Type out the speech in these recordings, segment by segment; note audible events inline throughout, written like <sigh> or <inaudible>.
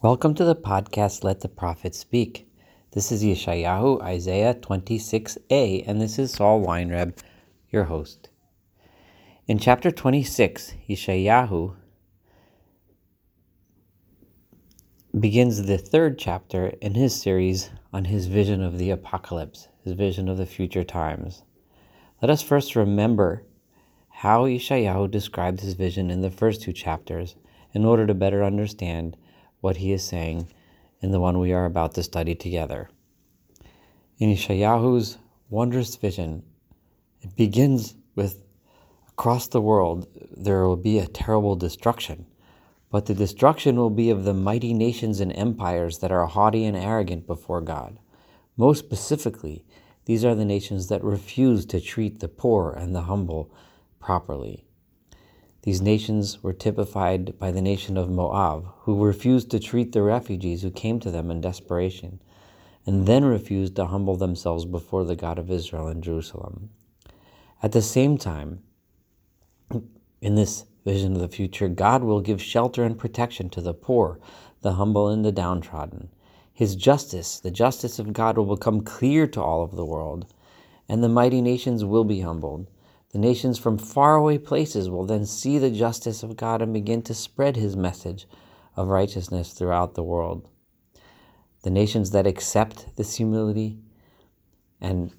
Welcome to the podcast Let the Prophet Speak. This is Yeshayahu Isaiah 26a, and this is Saul Weinreb, your host. In chapter 26, Yeshayahu begins the third chapter in his series on his vision of the apocalypse, his vision of the future times. Let us first remember how Yeshayahu described his vision in the first two chapters in order to better understand what he is saying in the one we are about to study together. In Yeshayahu's wondrous vision, it begins with across the world there will be a terrible destruction, but the destruction will be of the mighty nations and empires that are haughty and arrogant before God. Most specifically, these are the nations that refuse to treat the poor and the humble properly. These nations were typified by the nation of Moab, who refused to treat the refugees who came to them in desperation, and then refused to humble themselves before the God of Israel in Jerusalem. At the same time, in this vision of the future, God will give shelter and protection to the poor, the humble, and the downtrodden. His justice, the justice of God, will become clear to all of the world, and the mighty nations will be humbled. The nations from faraway places will then see the justice of God and begin to spread his message of righteousness throughout the world. The nations that accept this humility and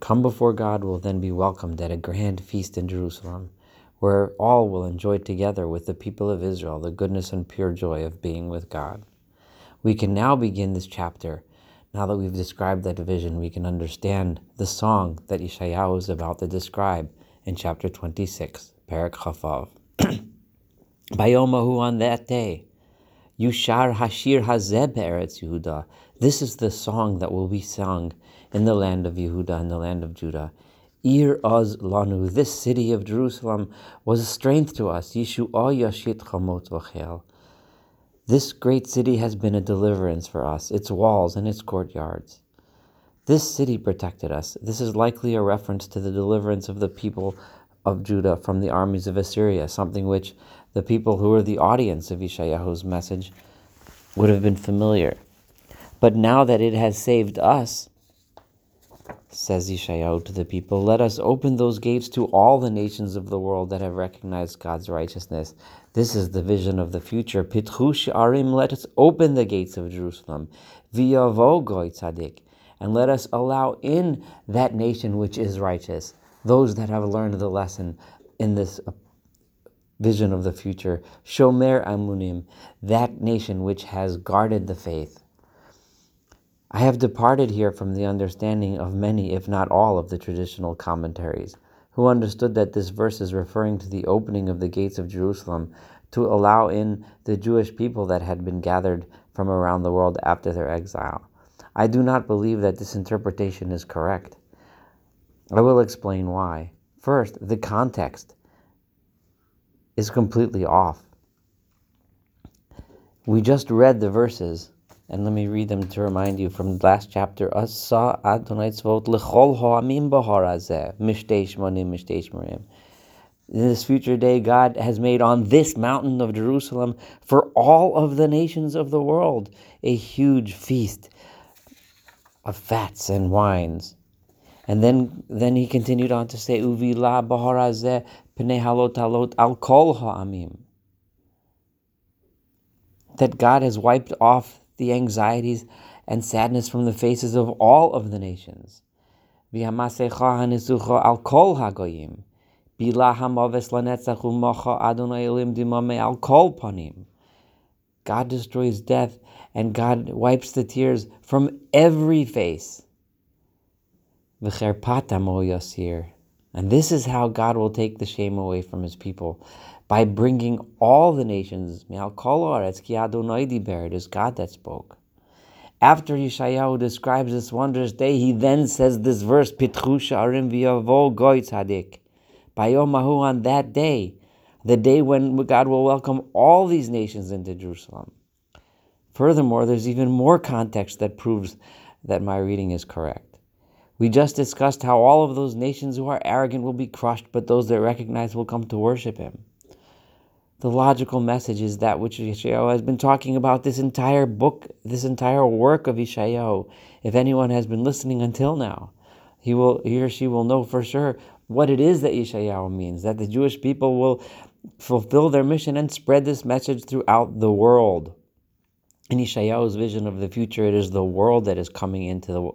come before God will then be welcomed at a grand feast in Jerusalem, where all will enjoy together with the people of Israel the goodness and pure joy of being with God. We can now begin this chapter now that we've described that vision, we can understand the song that Yeshayahu is about to describe in chapter 26, Parak Chafav. <clears throat> Bayomahu on that day, Yushar Hashir Hazeb Eretz Yehuda. This is the song that will be sung in the land of Yehuda and the land of Judah. Ir Oz Lanu, this city of Jerusalem was a strength to us. Yishu Yashit Chamot Vachel. This great city has been a deliverance for us, its walls and its courtyards. This city protected us. This is likely a reference to the deliverance of the people of Judah from the armies of Assyria, something which the people who were the audience of Yeshayahu's message would have been familiar. But now that it has saved us, says Yeshayahu to the people, let us open those gates to all the nations of the world that have recognized God's righteousness. This is the vision of the future. Pitchu Arim, let us open the gates of Jerusalem. V'yavo goy tzadik, and let us allow in that nation which is righteous, those that have learned the lesson in this uh, vision of the future. Shomer amunim, that nation which has guarded the faith. I have departed here from the understanding of many, if not all, of the traditional commentaries, who understood that this verse is referring to the opening of the gates of Jerusalem to allow in the Jewish people that had been gathered from around the world after their exile. I do not believe that this interpretation is correct. I will explain why. First, the context is completely off. We just read the verses and let me read them to remind you from the last chapter. Asa Adonai Tzvot lechol ha'amim b'harazeh mishtei shmonim mishtei. In this future day, God has made on this mountain of Jerusalem for all of the nations of the world a huge feast of fats and wines. And then, then he continued on to say, Uvila baharazeh pnei halot halot al kol ha'amim. That God has wiped off the anxieties and sadness from the faces of all of the nations. al kol hagoyim. al kol. God destroys death and God wipes the tears from every face. And this is how God will take the shame away from his people by bringing all the nations, it is God that spoke. After Yeshayahu describes this wondrous day, he then says this verse, Pitchu sha'arim v'yavo goy tzadik. Bayomahu on that day, the day when God will welcome all these nations into Jerusalem. Furthermore, there's even more context that proves that my reading is correct. We just discussed how all of those nations who are arrogant will be crushed, but those that recognize will come to worship Him. The logical message is that which Yeshayahu has been talking about this entire book, this entire work of Yeshayahu. If anyone has been listening until now, he will, he or she will know for sure what it is that Yeshayahu means, that the Jewish people will fulfill their mission and spread this message throughout the world. In Yeshayahu's vision of the future, it is the world that is coming into the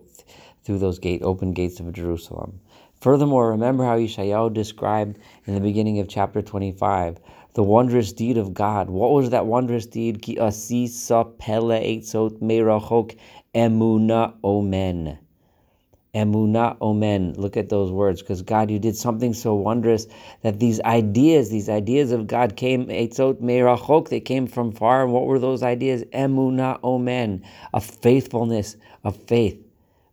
through those gate open gates of Jerusalem. Furthermore, remember how Yeshayahu described in the beginning of chapter 25 the wondrous deed of God. What was that wondrous deed? Ki emuna omen. Emuna omen. Look at those words, because God, you did something so wondrous that these ideas, these ideas of God came eitzot merachok. They came from far. And what were those ideas? Emuna omen, a faithfulness, of faith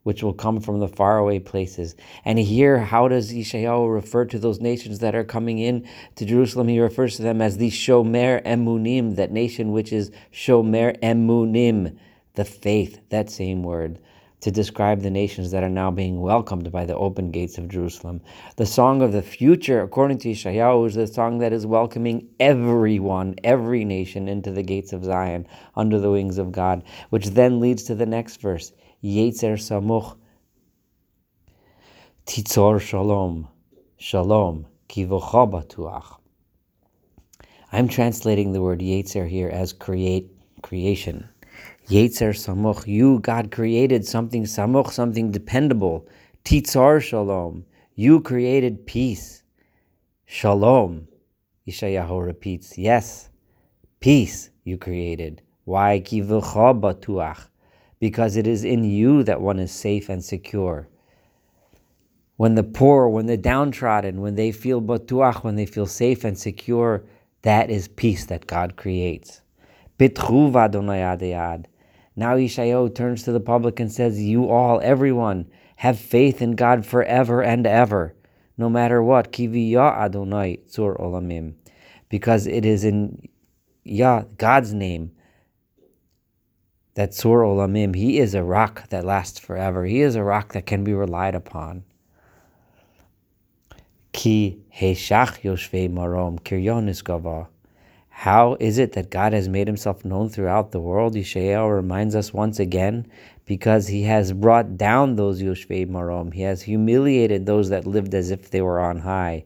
which will come from the faraway places. And here, how does Yeshayahu refer to those nations that are coming in to Jerusalem? He refers to them as the Shomer Emunim, that nation which is Shomer Emunim, the faith, that same word, to describe the nations that are now being welcomed by the open gates of Jerusalem. The song of the future, according to Yeshayahu, is the song that is welcoming everyone, every nation into the gates of Zion under the wings of God, which then leads to the next verse. Yetzer Samuch Titzor Shalom Shalom Kivocha. I'm translating the word Yetzer here as create creation. Yetzer Samuch, you God created something Samuch, something dependable. Titzor Shalom, you created peace. Shalom, Yeshayahu repeats, yes, peace you created. Why kivucha batuach? Because it is in you that one is safe and secure. When the poor, when the downtrodden, when they feel batuach, when they feel safe and secure, that is peace that God creates. Now Yeshayahu turns to the public and says, You all, everyone, have faith in God forever and ever, no matter what. Kiviya Adonai Tzur Olamim. Because it is in Yah, God's name, that Sur Olamim, he is a rock that lasts forever. He is a rock that can be relied upon. Ki Heshach Yoshvei Marom Kiryonis Gava. How is it that God has made himself known throughout the world? Yeshayahu reminds us once again because he has brought down those Yoshvei Marom. He has humiliated those that lived as if they were on high.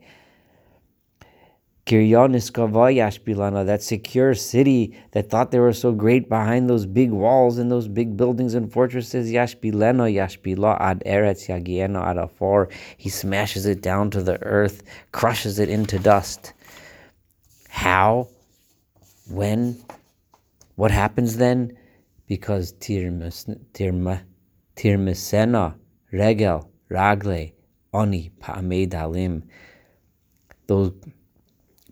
That secure city that thought they were so great behind those big walls and those big buildings and fortresses. Yashbileno Yashbila ad Eretz Yagieno ad Afor. He smashes it down to the earth, crushes it into dust. How? When? What happens then? Because Tirmesena, Regel, Ragle, Oni, Pa'amed Alim. Those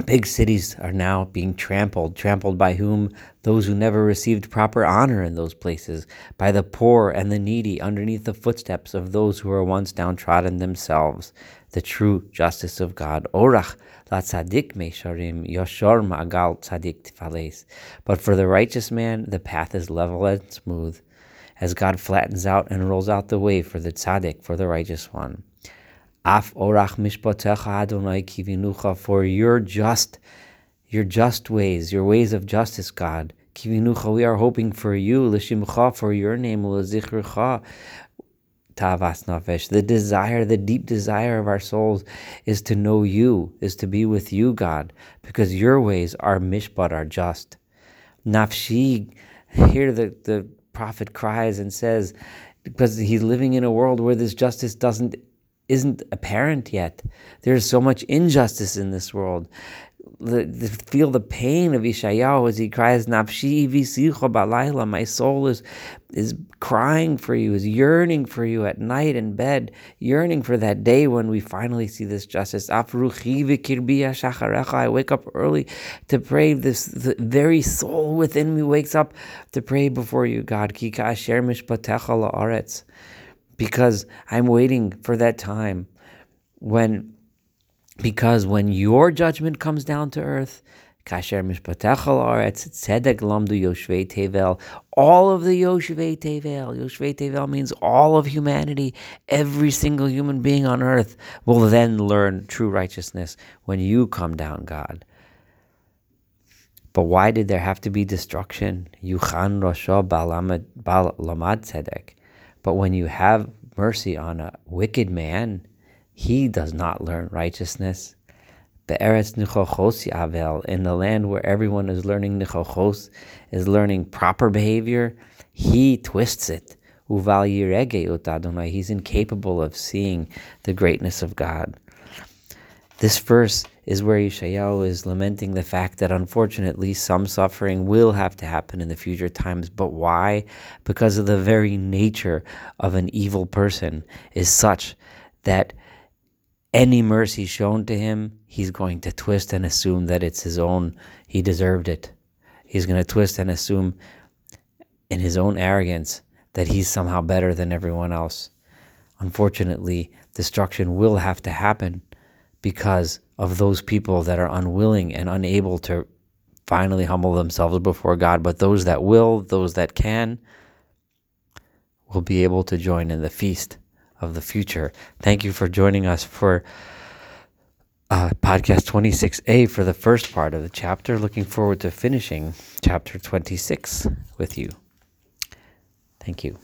Big cities are now being trampled. Trampled by whom? Those who never received proper honor in those places, by the poor and the needy, underneath the footsteps of those who were once downtrodden themselves. The true justice of God. Orach la tzadik mesharim yoshor ma'agal tzadik tifales. But for the righteous man, the path is level and smooth, as God flattens out and rolls out the way for the tzaddik, for the righteous one. Af orach mishpatecha Adonai kivinucha, for your just, your just ways, your ways of justice, God. Kivinucha, we are hoping for you, l'shimcha, for your name, l'zichrucha, tavas nafesh. The desire, the deep desire of our souls is to know you, is to be with you, God, because your ways are mishpat, are just. Nafshi, here the, the prophet cries and says, because he's living in a world where this justice doesn't isn't apparent yet. There's so much injustice in this world. The, the, feel the pain of Yeshayahu as he cries, Nafshi visicho balayla, my soul is, is crying for you, is yearning for you at night in bed, yearning for that day when we finally see this justice. I wake up early to pray. This the very soul within me wakes up to pray before you, God because I'm waiting for that time when because when your judgment comes down to earth, all of the yoshvei tevel, yoshvei tevel means all of humanity, every single human being on earth will then learn true righteousness when you come down, God. But why did there have to be destruction? Yuchan Rosha Balamad Tzedek. But when you have mercy on a wicked man, he does not learn righteousness. Be'eretz avel, in the land where everyone is learning nichochos, is learning proper behavior, he twists it. He's incapable of seeing the greatness of God. This verse is where Yeshayahu is lamenting the fact that unfortunately some suffering will have to happen in the future times. But why? Because of the very nature of an evil person is such that any mercy shown to him, he's going to twist and assume that it's his own, he deserved it. He's going to twist and assume in his own arrogance that he's somehow better than everyone else. Unfortunately, destruction will have to happen because of those people that are unwilling and unable to finally humble themselves before God. But those that will, those that can, will be able to join in the feast of the future. Thank you for joining us for uh, podcast 26a for the first part of the chapter. Looking forward to finishing chapter 26 with you. Thank you.